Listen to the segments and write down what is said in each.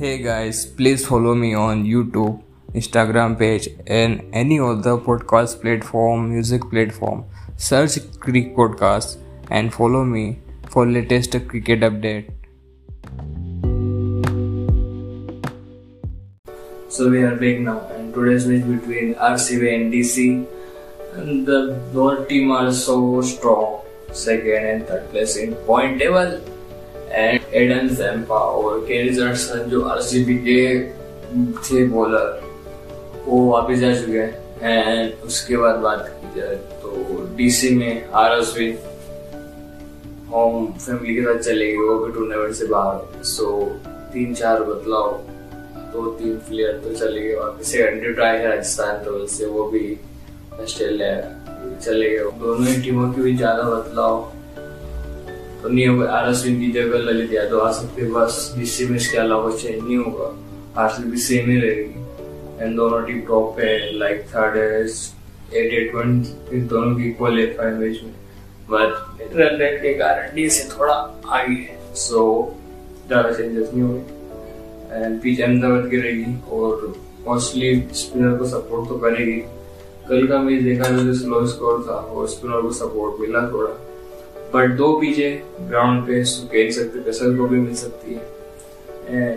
Hey guys, please follow me on YouTube, Instagram page, and any other podcast platform, music platform. Search Creek Podcast and follow me for latest cricket update. So we are back now, and today's match between RCB and DC. And the both team are so strong, second and third place in point table. And Adam Zampa और Kerry Johnson जो RCB के थे bowler वो वापस जा चुके हैं and उसके बाद बात की जाए तो डीसी में आर अश्विन होम फैमिली के साथ चले गए, वो भी टूर्नामेंट से बाहर। सो तीन चार बदलाव दो तीन प्लेयर तो चले गए वापस सेकेंडरी ट्राई है राजस्थान तो से, वो भी ऑस्ट्रेलिया चले गए। दोनों ही टीमों के भी ज़्यादा बदलाव तो नहीं होगा आर अश्विन की जगह ललित यादव आ सकते बस जिससे में इसके अलावा चेंज नहीं होगा। आरसीबी सेम ही रहेगी। एंड दोनों टीम टॉप पे लाइक थर्ड है एट एट वन दोनों की इक्वल है में। बट रन रेट के कारण डी से थोड़ा आगे है। सो ज़्यादा चेंजेस नहीं होंगे। एंड पिच अहमदाबाद की रहेगी और मोस्टली स्पिनर को सपोर्ट तो करेगी। कल का मैच देखा तो स्लो स्कोर था और स्पिनर को सपोर्ट मिला थोड़ा। बट दो पीछे ग्राउंड पे खेल सकते पेसर को भी मिल सकती है।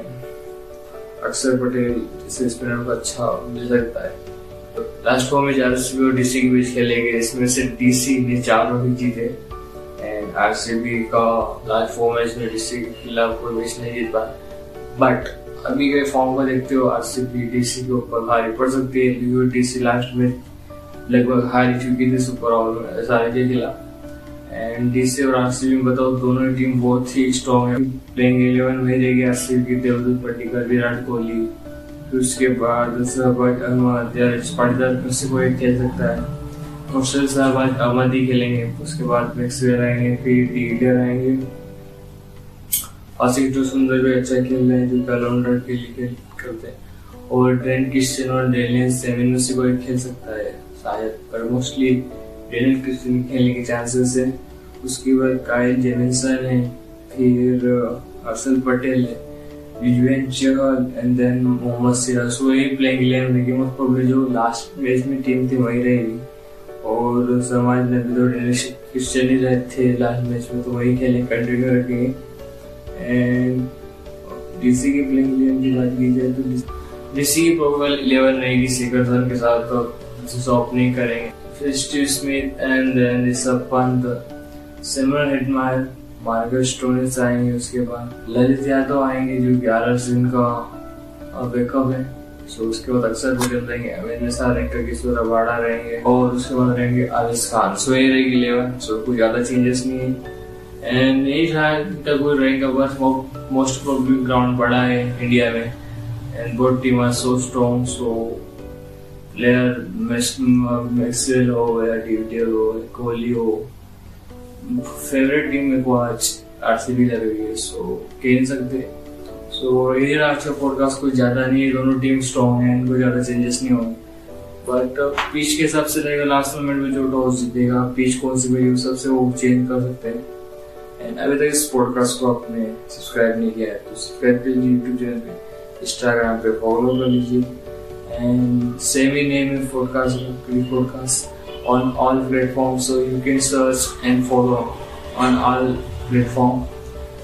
अक्सर पटेल जैसे स्पिनर को अच्छा मिल सकता है। तो लास्ट फोर में आरसीबी और डीसी के बीच खेलेंगे, इसमें से डीसी ने चारों ही जीते। एंड आरसीबी का लास्ट फोर मैच में डीसी के खिलाफ कोई मैच नहीं जीत पाया बट अभी के फॉर्म को देखते हो आरसीबी डीसी के ऊपर हारी पड़ सकती है। क्योंकि डीसी लास्ट में लगभग हारी चुकी थी सुपर ओवर में, सारे के खिलाफ। एंड डीसी और आरसीबी में बताओ, दोनों टीम बहुत ही स्ट्रॉन्ग है। प्लेइंग इलेवन रहेगी आरसीबी की देवदूत पट्टिकर विराट कोहली। फिर उसके बाद अहमद पाटीदार से कोई खेल सकता है। मुश्किल सहबाज अहमद ही खेलेंगे। उसके बाद मैक्सवेल आएँगे, फिर डीलर आएँगे। आसिफ जो सुंदर भी अच्छा खेल रहे हैं, जो कैलेंडर के लिए खेल करते हैं। और ट्रेंड क्रिश्चियन और डेलियन सेवन में से कोई खेल सकता है। शायद पर मोस्टली डेनियल क्रिस्टियन खेलने के चांसेस है। उसके बाद कायल जेमिसन है, फिर हर्षल पटेल है युजवेन चहल एंड देन मोहम्मद सिराज यही प्लेइंग इलेवन में ऑफ़ प्रोबेबली जो लास्ट मैच में टीम थी, वही रहेगी और समाज में भी तो डेनियल क्रिस्टियन ही रहे थे लास्ट मैच में तो वही खेले कंटिन्यू रखेंगे एंड डीसी की प्लेइंग इलेवन की बात की जाए तो डीसी की प्रोबेबल इलेवन रहेगी शेखर धवन के साथ तो ओपनिंग करेंगे। Steve Smith and then Rishabh Pant Shimron Hetmyer Marcus Stoinis आएँगे उसके बाद ललित यादव आएँगे जो ग्यारह दिन का बैकअप है सो उसके बाद अक्सर पटेल रहेंगे अविन निसार रहेंगे किशोर अबाड़ा रहेंगे और उसके बाद रहेंगे आलिस खान सो ये रहेगी इलेवन सो कुछ ज़्यादा चेंजेस नहीं है एंड यही शायद तक कोई रहेगा बस मोस्ट प्रोबेबली ग्राउंड बड़ा है इंडिया में and both team are so strong so player Maxwell हो या डिविलियर हो कोहली हो। फेवरेट टीम मेरे को आज आरसीबी लग रही है सो खेल सकते सो ये आज का पॉडकास्ट कोई ज़्यादा नहीं है, दोनों टीम स्ट्रॉन्ग है कोई ज़्यादा चेंजेस नहीं होंगे। बट पिच के हिसाब से रहेगा लास्ट मोमेंट में जो टॉस जीतेगा पिच कौन सी गई उस सबसे वो चेंज कर सकते हैं। एंड अभी तक इस पॉडकास्ट को आपने सब्सक्राइब नहीं किया है तो सब्सक्राइब कर लीजिए यूट्यूब चैनल पे इंस्टाग्राम पे फॉलो कर लीजिए। And same name in podcast Click podcast on all platforms so you can search and follow on all platform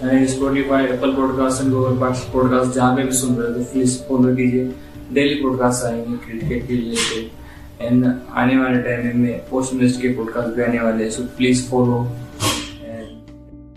and Spotify Apple Podcast and Google Podcast जहाँ पे भी सुन रहे हो तो प्लीज़ फॉलो कीजिए डेली पॉडकास्ट आएँगे क्रिकेट के related and आने वाले टाइम में पोस्ट मैच के पॉडकास्ट भी आने वाले हैं सो प्लीज़ फॉलो